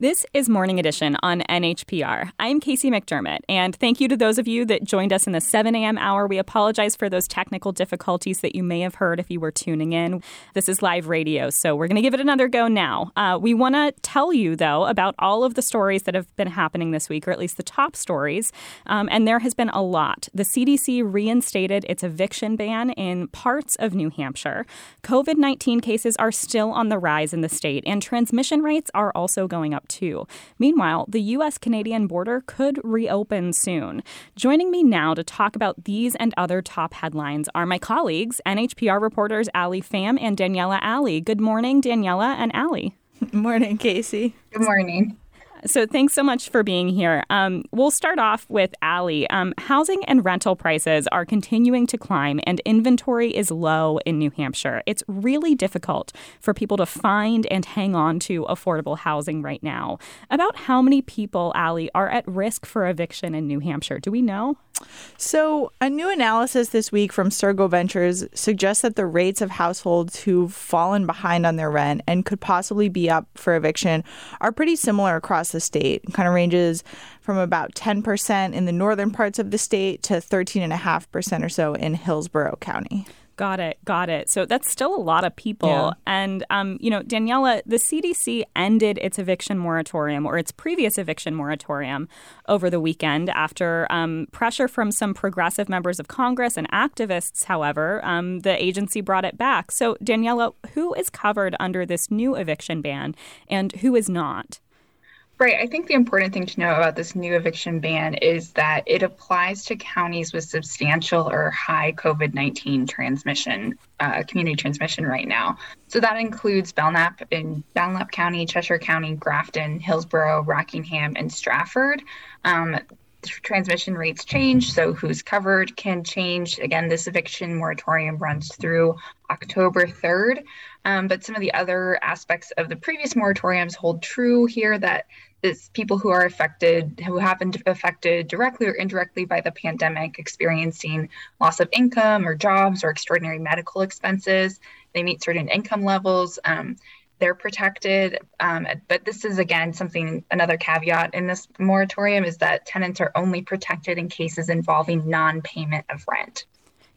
This is Morning Edition on NHPR. I'm Casey McDermott, and thank you to those of you that joined us in the 7 a.m. hour. We apologize for those technical difficulties that you may have heard if you were tuning in. This is live radio, so we're going to give it another go now. Uh, we want to tell you, though, about all of the stories that have been happening this week, or at least the top stories, um, and there has been a lot. The CDC reinstated its eviction ban in parts of New Hampshire. COVID 19 cases are still on the rise in the state, and transmission rates are also going up too. Meanwhile, the U.S. Canadian border could reopen soon. Joining me now to talk about these and other top headlines are my colleagues, NHPR reporters Alli Fam and Daniela Allee. Good morning, Daniela and Alli. Morning, Casey. Good morning. So thanks so much for being here. Um, we'll start off with Alli. Um, housing and rental prices are continuing to climb, and inventory is low in New Hampshire. It's really difficult for people to find and hang on to affordable housing right now. About how many people, Alli, are at risk for eviction in New Hampshire? Do we know? So, a new analysis this week from Surgo Ventures suggests that the rates of households who've fallen behind on their rent and could possibly be up for eviction are pretty similar across the state. It kind of ranges from about 10% in the northern parts of the state to 13.5% or so in Hillsborough County. Got it. Got it. So that's still a lot of people. Yeah. And, um, you know, Daniela, the CDC ended its eviction moratorium or its previous eviction moratorium over the weekend after um, pressure from some progressive members of Congress and activists. However, um, the agency brought it back. So, Daniela, who is covered under this new eviction ban and who is not? Right. I think the important thing to know about this new eviction ban is that it applies to counties with substantial or high COVID 19 transmission, uh, community transmission right now. So that includes Belknap in Belknap County, Cheshire County, Grafton, Hillsborough, Rockingham, and Strafford. Um, transmission rates change, so who's covered can change. Again, this eviction moratorium runs through October 3rd. Um, but some of the other aspects of the previous moratoriums hold true here that is people who are affected, who have been affected directly or indirectly by the pandemic, experiencing loss of income or jobs or extraordinary medical expenses. They meet certain income levels. Um, they're protected. Um, but this is again something another caveat in this moratorium is that tenants are only protected in cases involving non-payment of rent.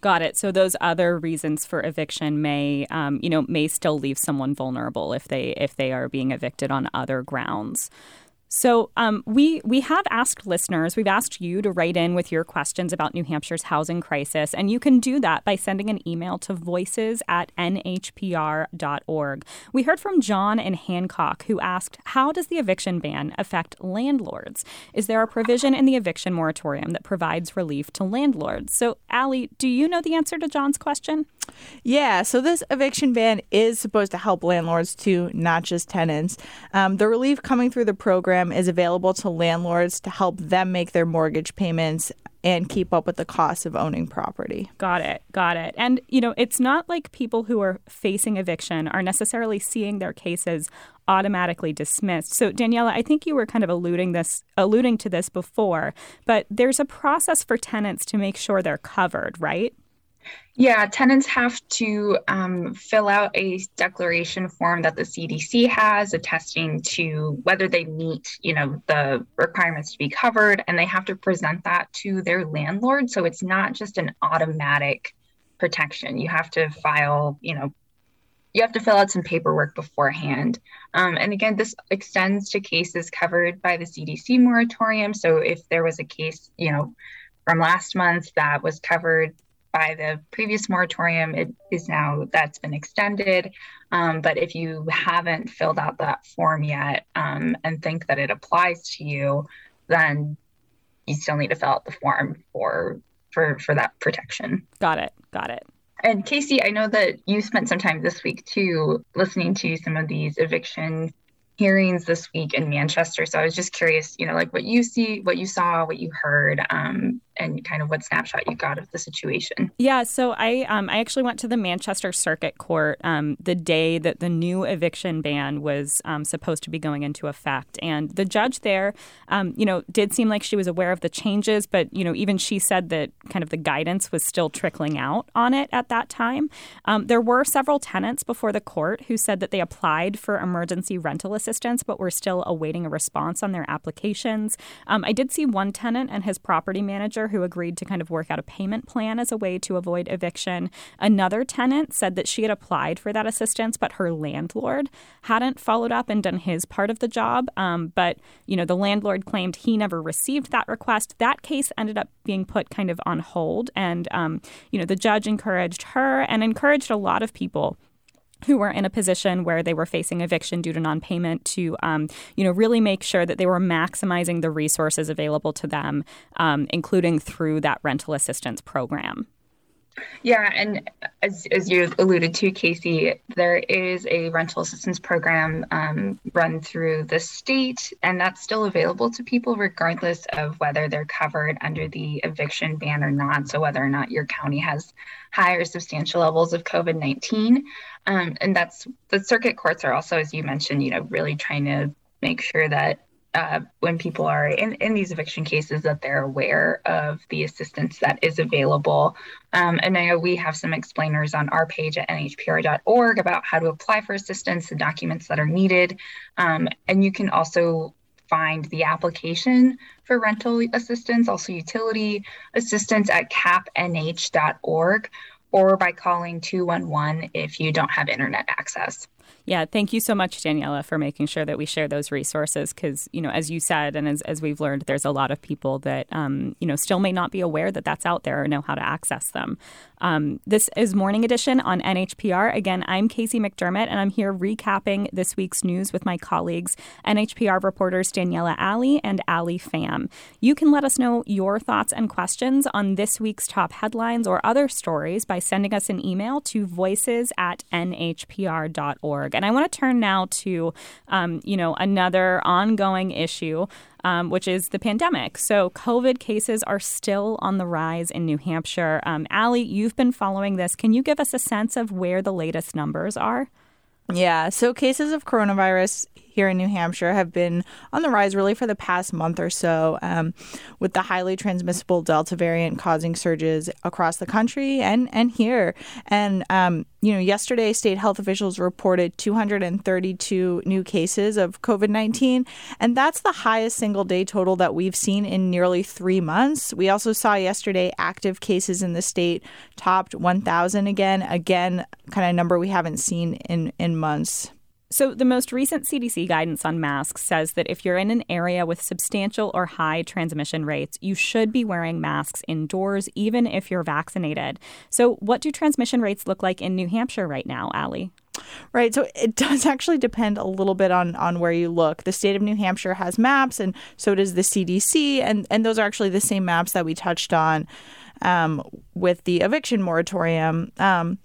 Got it. So those other reasons for eviction may, um, you know, may still leave someone vulnerable if they if they are being evicted on other grounds. So um, we we have asked listeners, we've asked you to write in with your questions about New Hampshire's housing crisis, and you can do that by sending an email to voices at nhpr.org. We heard from John in Hancock who asked, "How does the eviction ban affect landlords? Is there a provision in the eviction moratorium that provides relief to landlords?" So, Alli, do you know the answer to John's question? Yeah, so this eviction ban is supposed to help landlords too, not just tenants. Um, the relief coming through the program is available to landlords to help them make their mortgage payments and keep up with the cost of owning property. Got it. Got it. And, you know, it's not like people who are facing eviction are necessarily seeing their cases automatically dismissed. So Daniela, I think you were kind of alluding this alluding to this before, but there's a process for tenants to make sure they're covered, right? Yeah, tenants have to um, fill out a declaration form that the CDC has attesting to whether they meet, you know, the requirements to be covered, and they have to present that to their landlord. So it's not just an automatic protection. You have to file, you know, you have to fill out some paperwork beforehand. Um, and again, this extends to cases covered by the CDC moratorium. So if there was a case, you know, from last month that was covered by the previous moratorium. It is now that's been extended. Um, but if you haven't filled out that form yet um, and think that it applies to you, then you still need to fill out the form for for for that protection. Got it. Got it. And Casey, I know that you spent some time this week too listening to some of these eviction hearings this week in Manchester. So I was just curious, you know, like what you see, what you saw, what you heard, um, and kind of what snapshot you got of the situation. Yeah, so I um, I actually went to the Manchester Circuit Court um, the day that the new eviction ban was um, supposed to be going into effect, and the judge there, um, you know, did seem like she was aware of the changes, but you know, even she said that kind of the guidance was still trickling out on it at that time. Um, there were several tenants before the court who said that they applied for emergency rental assistance, but were still awaiting a response on their applications. Um, I did see one tenant and his property manager who agreed to kind of work out a payment plan as a way to avoid eviction. Another tenant said that she had applied for that assistance, but her landlord hadn't followed up and done his part of the job. Um, but, you know, the landlord claimed he never received that request. That case ended up being put kind of on hold. And, um, you know, the judge encouraged her and encouraged a lot of people who were in a position where they were facing eviction due to non-payment to um, you know really make sure that they were maximizing the resources available to them um, including through that rental assistance program yeah, and as, as you alluded to, Casey, there is a rental assistance program um, run through the state, and that's still available to people regardless of whether they're covered under the eviction ban or not. So, whether or not your county has high or substantial levels of COVID 19. Um, and that's the circuit courts are also, as you mentioned, you know, really trying to make sure that uh, when people are in, in these eviction cases that they're aware of the assistance that is available. Um, and I know we have some explainers on our page at nhpr.org about how to apply for assistance, the documents that are needed. Um, and you can also find the application for rental assistance, also utility assistance at capnh.org or by calling 211 if you don't have internet access. Yeah, thank you so much, Daniela, for making sure that we share those resources. Because you know, as you said, and as, as we've learned, there's a lot of people that um, you know still may not be aware that that's out there or know how to access them. Um, this is Morning Edition on NHPR. Again, I'm Casey McDermott, and I'm here recapping this week's news with my colleagues, NHPR reporters Daniela Allee and Alli Fam. You can let us know your thoughts and questions on this week's top headlines or other stories by sending us an email to voices at nhpr.org. And I want to turn now to, um, you know, another ongoing issue um, which is the pandemic. So, COVID cases are still on the rise in New Hampshire. Um, Alli, you've been following this. Can you give us a sense of where the latest numbers are? Yeah, so cases of coronavirus here in New Hampshire have been on the rise really for the past month or so, um, with the highly transmissible Delta variant causing surges across the country and and here. And um, you know, yesterday state health officials reported 232 new cases of COVID 19, and that's the highest single day total that we've seen in nearly three months. We also saw yesterday active cases in the state topped 1,000 again, again, kind of number we haven't seen in in months. So, the most recent CDC guidance on masks says that if you're in an area with substantial or high transmission rates, you should be wearing masks indoors, even if you're vaccinated. So, what do transmission rates look like in New Hampshire right now, Alli? Right. So it does actually depend a little bit on on where you look. The state of New Hampshire has maps, and so does the CDC, and and those are actually the same maps that we touched on um, with the eviction moratorium. Um,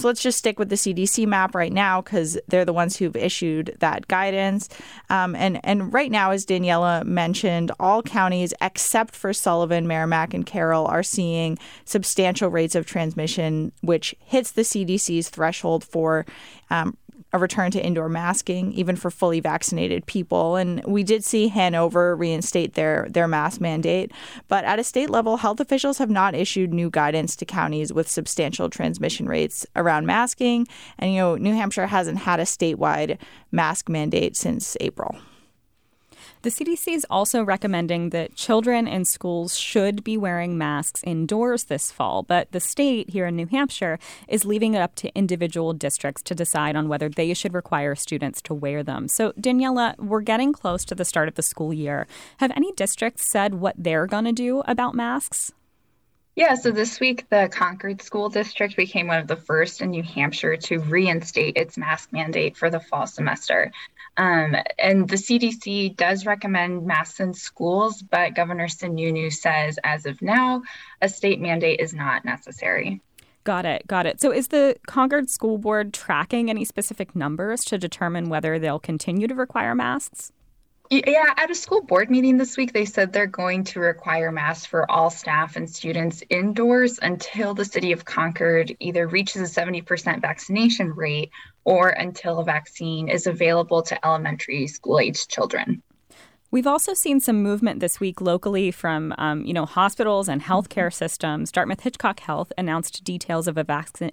so let's just stick with the CDC map right now because they're the ones who've issued that guidance. Um, and and right now, as Daniela mentioned, all counties except for Sullivan, Merrimack, and Carroll are seeing substantial rates of transmission, which hits the CDC's threshold for um, a return to indoor masking, even for fully vaccinated people. And we did see Hanover reinstate their, their mask mandate. But at a state level, health officials have not issued new guidance to counties with substantial transmission rates around masking. And, you know, New Hampshire hasn't had a statewide mask mandate since April. The CDC is also recommending that children in schools should be wearing masks indoors this fall, but the state here in New Hampshire is leaving it up to individual districts to decide on whether they should require students to wear them. So, Daniela, we're getting close to the start of the school year. Have any districts said what they're going to do about masks? Yeah, so this week the Concord School District became one of the first in New Hampshire to reinstate its mask mandate for the fall semester. Um, and the CDC does recommend masks in schools, but Governor Sununu says as of now, a state mandate is not necessary. Got it. Got it. So, is the Concord School Board tracking any specific numbers to determine whether they'll continue to require masks? Yeah, at a school board meeting this week, they said they're going to require masks for all staff and students indoors until the city of Concord either reaches a 70% vaccination rate or until a vaccine is available to elementary school age children. We've also seen some movement this week locally from, um, you know, hospitals and healthcare systems. Dartmouth Hitchcock Health announced details of a vaccine.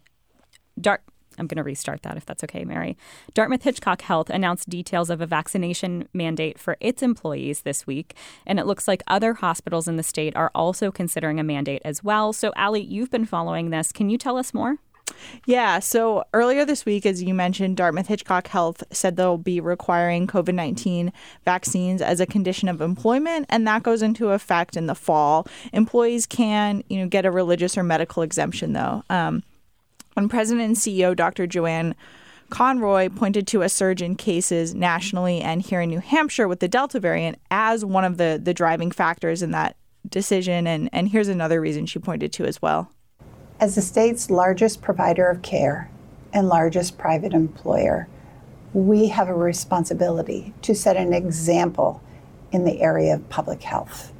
Dart- I'm going to restart that if that's okay, Mary. Dartmouth Hitchcock Health announced details of a vaccination mandate for its employees this week, and it looks like other hospitals in the state are also considering a mandate as well. So, Alli, you've been following this. Can you tell us more? Yeah, so earlier this week, as you mentioned, Dartmouth Hitchcock Health said they'll be requiring COVID 19 vaccines as a condition of employment, and that goes into effect in the fall. Employees can, you know, get a religious or medical exemption, though. Um, when President and CEO Dr. Joanne Conroy pointed to a surge in cases nationally and here in New Hampshire with the Delta variant as one of the, the driving factors in that decision. And, and here's another reason she pointed to as well. As the state's largest provider of care and largest private employer, we have a responsibility to set an example in the area of public health.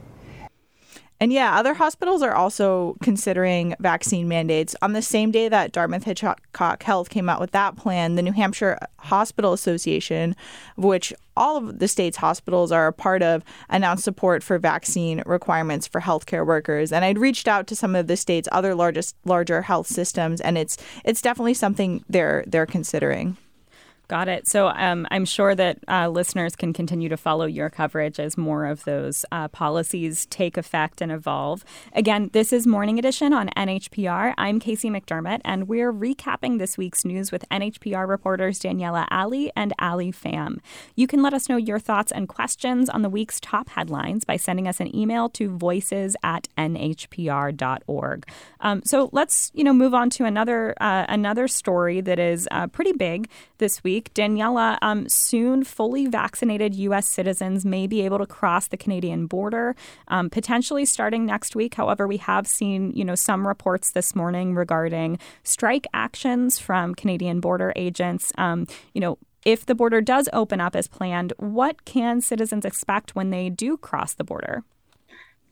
And yeah, other hospitals are also considering vaccine mandates. On the same day that Dartmouth Hitchcock Health came out with that plan, the New Hampshire Hospital Association, of which all of the state's hospitals are a part of, announced support for vaccine requirements for healthcare workers. And I'd reached out to some of the state's other largest larger health systems, and it's it's definitely something they're they're considering. Got it. So um, I'm sure that uh, listeners can continue to follow your coverage as more of those uh, policies take effect and evolve. Again, this is Morning Edition on NHPR. I'm Casey McDermott, and we're recapping this week's news with NHPR reporters Daniela Allee and Alli Fam. You can let us know your thoughts and questions on the week's top headlines by sending us an email to voices at nhpr.org. Um, so let's you know move on to another uh, another story that is uh, pretty big this week week, Daniela, um, soon fully vaccinated U.S. citizens may be able to cross the Canadian border, um, potentially starting next week. However, we have seen, you know, some reports this morning regarding strike actions from Canadian border agents. Um, you know, if the border does open up as planned, what can citizens expect when they do cross the border?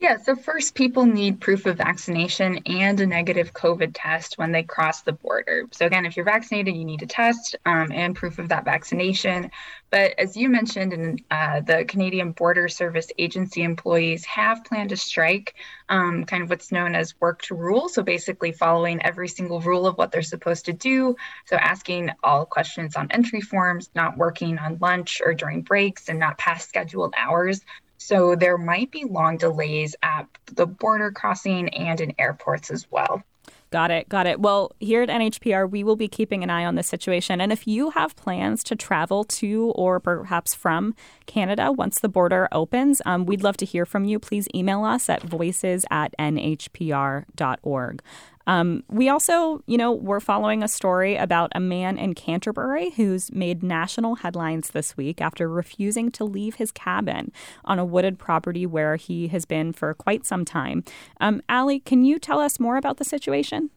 Yeah, so first, people need proof of vaccination and a negative COVID test when they cross the border. So, again, if you're vaccinated, you need a test um, and proof of that vaccination. But as you mentioned, and uh, the Canadian Border Service Agency employees have planned to strike um, kind of what's known as work to rule. So, basically, following every single rule of what they're supposed to do. So, asking all questions on entry forms, not working on lunch or during breaks, and not past scheduled hours. So there might be long delays at the border crossing and in airports as well. Got it. Got it. Well, here at NHPR, we will be keeping an eye on this situation. And if you have plans to travel to or perhaps from Canada once the border opens, um, we'd love to hear from you. Please email us at voices at nhpr.org. Um, we also, you know, we're following a story about a man in Canterbury who's made national headlines this week after refusing to leave his cabin on a wooded property where he has been for quite some time. Um, Alli, can you tell us more about the situation?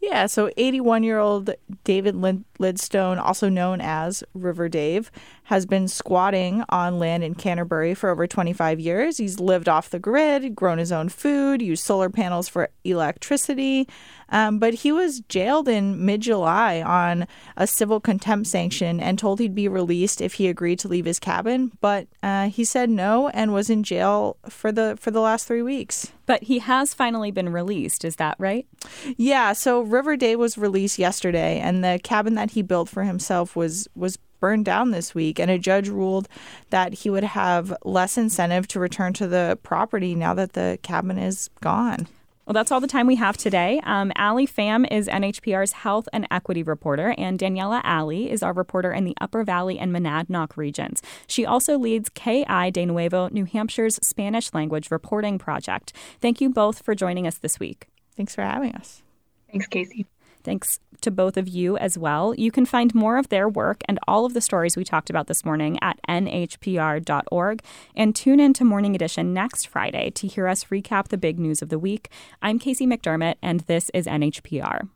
Yeah, so 81 year old David Lidstone, also known as River Dave, has been squatting on land in Canterbury for over 25 years. He's lived off the grid, grown his own food, used solar panels for electricity, um, but he was jailed in mid July on a civil contempt sanction and told he'd be released if he agreed to leave his cabin. But uh, he said no and was in jail for the for the last three weeks. But he has finally been released. Is that right? Yeah. So River Dave was released yesterday, and the cabin that he built for himself was was burned down this week, and a judge ruled that he would have less incentive to return to the property now that the cabin is gone. Well, that's all the time we have today. Um, Alli Fam is NHPR's health and equity reporter, and Daniela Allee is our reporter in the Upper Valley and Monadnock regions. She also leads Qué Hay de Nuevo, New Hampshire's Spanish language reporting project. Thank you both for joining us this week. Thanks for having us. Thanks, Casey. Thanks to both of you as well. You can find more of their work and all of the stories we talked about this morning at nhpr.org and tune in to Morning Edition next Friday to hear us recap the big news of the week. I'm Casey McDermott, and this is NHPR.